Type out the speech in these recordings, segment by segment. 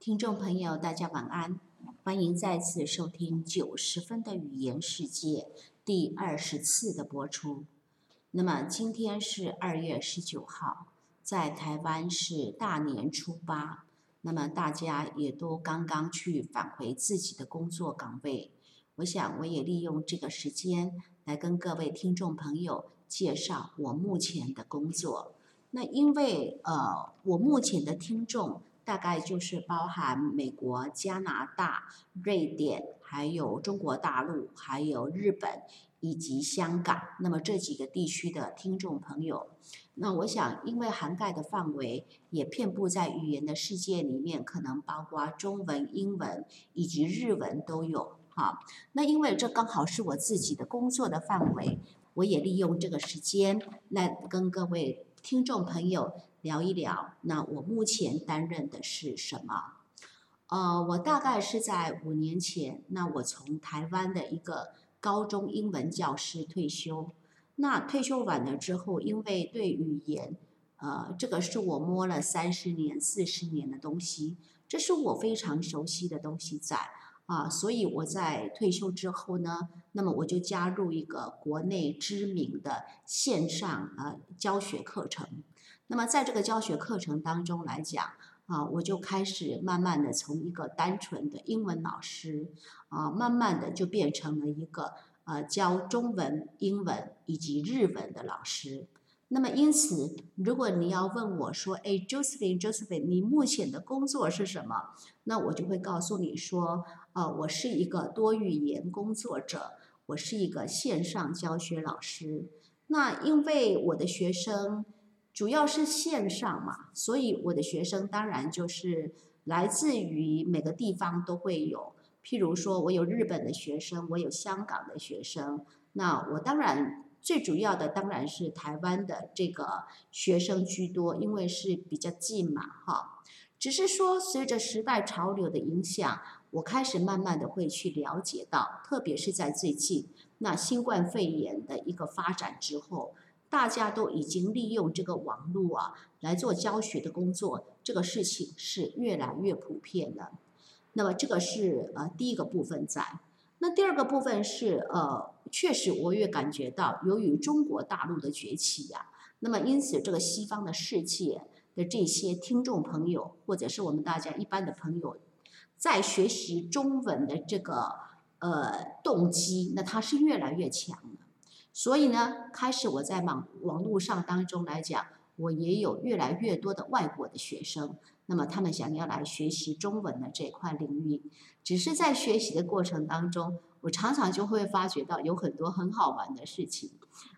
听众朋友，大家晚安，欢迎再次收听九十分的语言世界第二十次的播出。那么今天是二月十九号，在台湾是大年初八，那么大家也都刚刚去返回自己的工作岗位。我想我也利用这个时间来跟各位听众朋友介绍我目前的工作。那因为呃，我目前的听众。大概就是包含美国、加拿大、瑞典，还有中国大陆，还有日本以及香港。那么这几个地区的听众朋友，那我想，因为涵盖的范围也遍布在语言的世界里面，可能包括中文、英文以及日文都有。哈，那因为这刚好是我自己的工作的范围，我也利用这个时间来跟各位听众朋友。聊一聊，那我目前担任的是什么？呃，我大概是在五年前，那我从台湾的一个高中英文教师退休。那退休完了之后，因为对语言，呃，这个是我摸了三十年、四十年的东西，这是我非常熟悉的东西在啊，所以我在退休之后呢，那么我就加入一个国内知名的线上呃教学课程。那么在这个教学课程当中来讲，啊，我就开始慢慢的从一个单纯的英文老师，啊，慢慢的就变成了一个呃教中文、英文以及日文的老师。那么因此，如果你要问我说，哎，Josephine，Josephine，你目前的工作是什么？那我就会告诉你说，呃，我是一个多语言工作者，我是一个线上教学老师。那因为我的学生。主要是线上嘛，所以我的学生当然就是来自于每个地方都会有。譬如说，我有日本的学生，我有香港的学生。那我当然最主要的当然是台湾的这个学生居多，因为是比较近嘛，哈。只是说，随着时代潮流的影响，我开始慢慢的会去了解到，特别是在最近那新冠肺炎的一个发展之后。大家都已经利用这个网络啊来做教学的工作，这个事情是越来越普遍了。那么这个是呃第一个部分在。那第二个部分是呃，确实我也感觉到，由于中国大陆的崛起呀，那么因此这个西方的世界的这些听众朋友，或者是我们大家一般的朋友，在学习中文的这个呃动机，那它是越来越强。所以呢，开始我在网网络上当中来讲，我也有越来越多的外国的学生，那么他们想要来学习中文的这块领域，只是在学习的过程当中，我常常就会发觉到有很多很好玩的事情，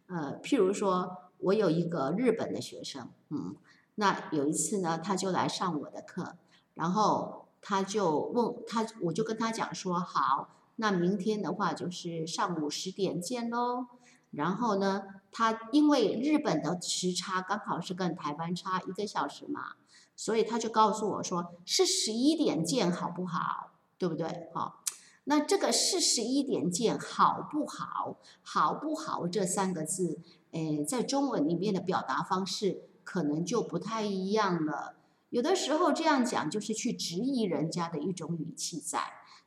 呃，譬如说我有一个日本的学生，嗯，那有一次呢，他就来上我的课，然后他就问他，我就跟他讲说，好，那明天的话就是上午十点见喽。然后呢，他因为日本的时差刚好是跟台湾差一个小时嘛，所以他就告诉我说是十一点见好不好？对不对？好，那这个是十一点见好不好？好不好？这三个字，诶，在中文里面的表达方式可能就不太一样了。有的时候这样讲就是去质疑人家的一种语气在。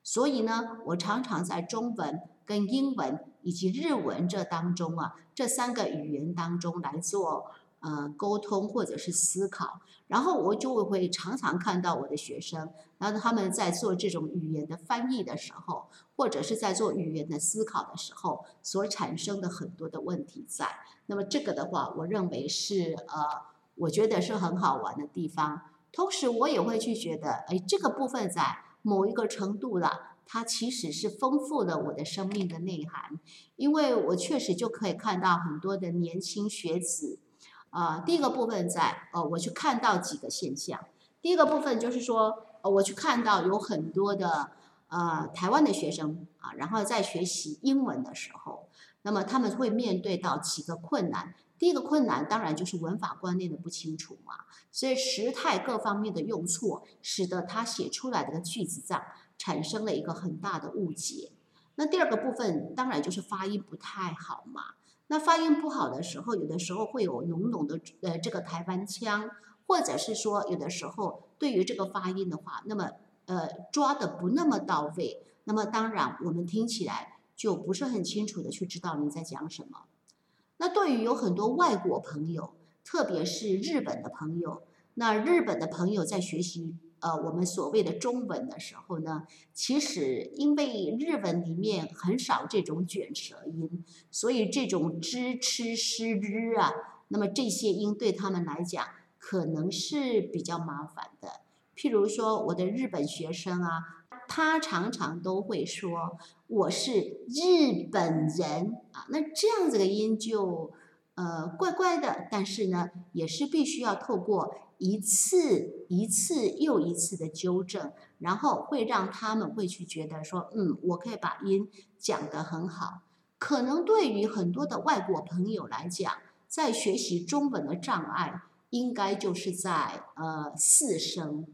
所以呢，我常常在中文跟英文。以及日文这当中啊，这三个语言当中来做呃沟通或者是思考，然后我就会常常看到我的学生，然后他们在做这种语言的翻译的时候，或者是在做语言的思考的时候，所产生的很多的问题在。那么这个的话，我认为是呃，我觉得是很好玩的地方。同时，我也会去觉得，哎，这个部分在某一个程度了。它其实是丰富了我的生命的内涵，因为我确实就可以看到很多的年轻学子，啊，第一个部分在，呃，我去看到几个现象。第一个部分就是说，呃，我去看到有很多的呃台湾的学生啊，然后在学习英文的时候，那么他们会面对到几个困难。第一个困难当然就是文法观念的不清楚嘛，所以时态各方面的用错，使得他写出来的句子上。产生了一个很大的误解。那第二个部分当然就是发音不太好嘛。那发音不好的时候，有的时候会有浓浓的呃这个台湾腔，或者是说有的时候对于这个发音的话，那么呃抓的不那么到位，那么当然我们听起来就不是很清楚的去知道你在讲什么。那对于有很多外国朋友，特别是日本的朋友，那日本的朋友在学习呃我们所谓的中文的时候呢，其实因为日文里面很少这种卷舌音，所以这种知、吃、诗、日啊，那么这些音对他们来讲可能是比较麻烦的。譬如说我的日本学生啊，他常常都会说我是日本人啊，那这样子的音就呃怪怪的，但是呢，也是必须要透过一次一次又一次的纠正，然后会让他们会去觉得说，嗯，我可以把音讲得很好。可能对于很多的外国朋友来讲，在学习中文的障碍，应该就是在呃四声。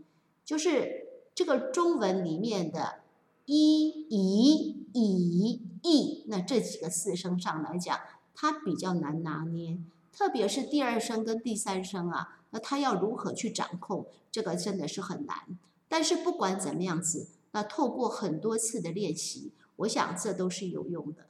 就是这个中文里面的“一”“以”“以”“义”，那这几个四声上来讲，它比较难拿捏，特别是第二声跟第三声啊，那它要如何去掌控，这个真的是很难。但是不管怎么样子，那透过很多次的练习，我想这都是有用的。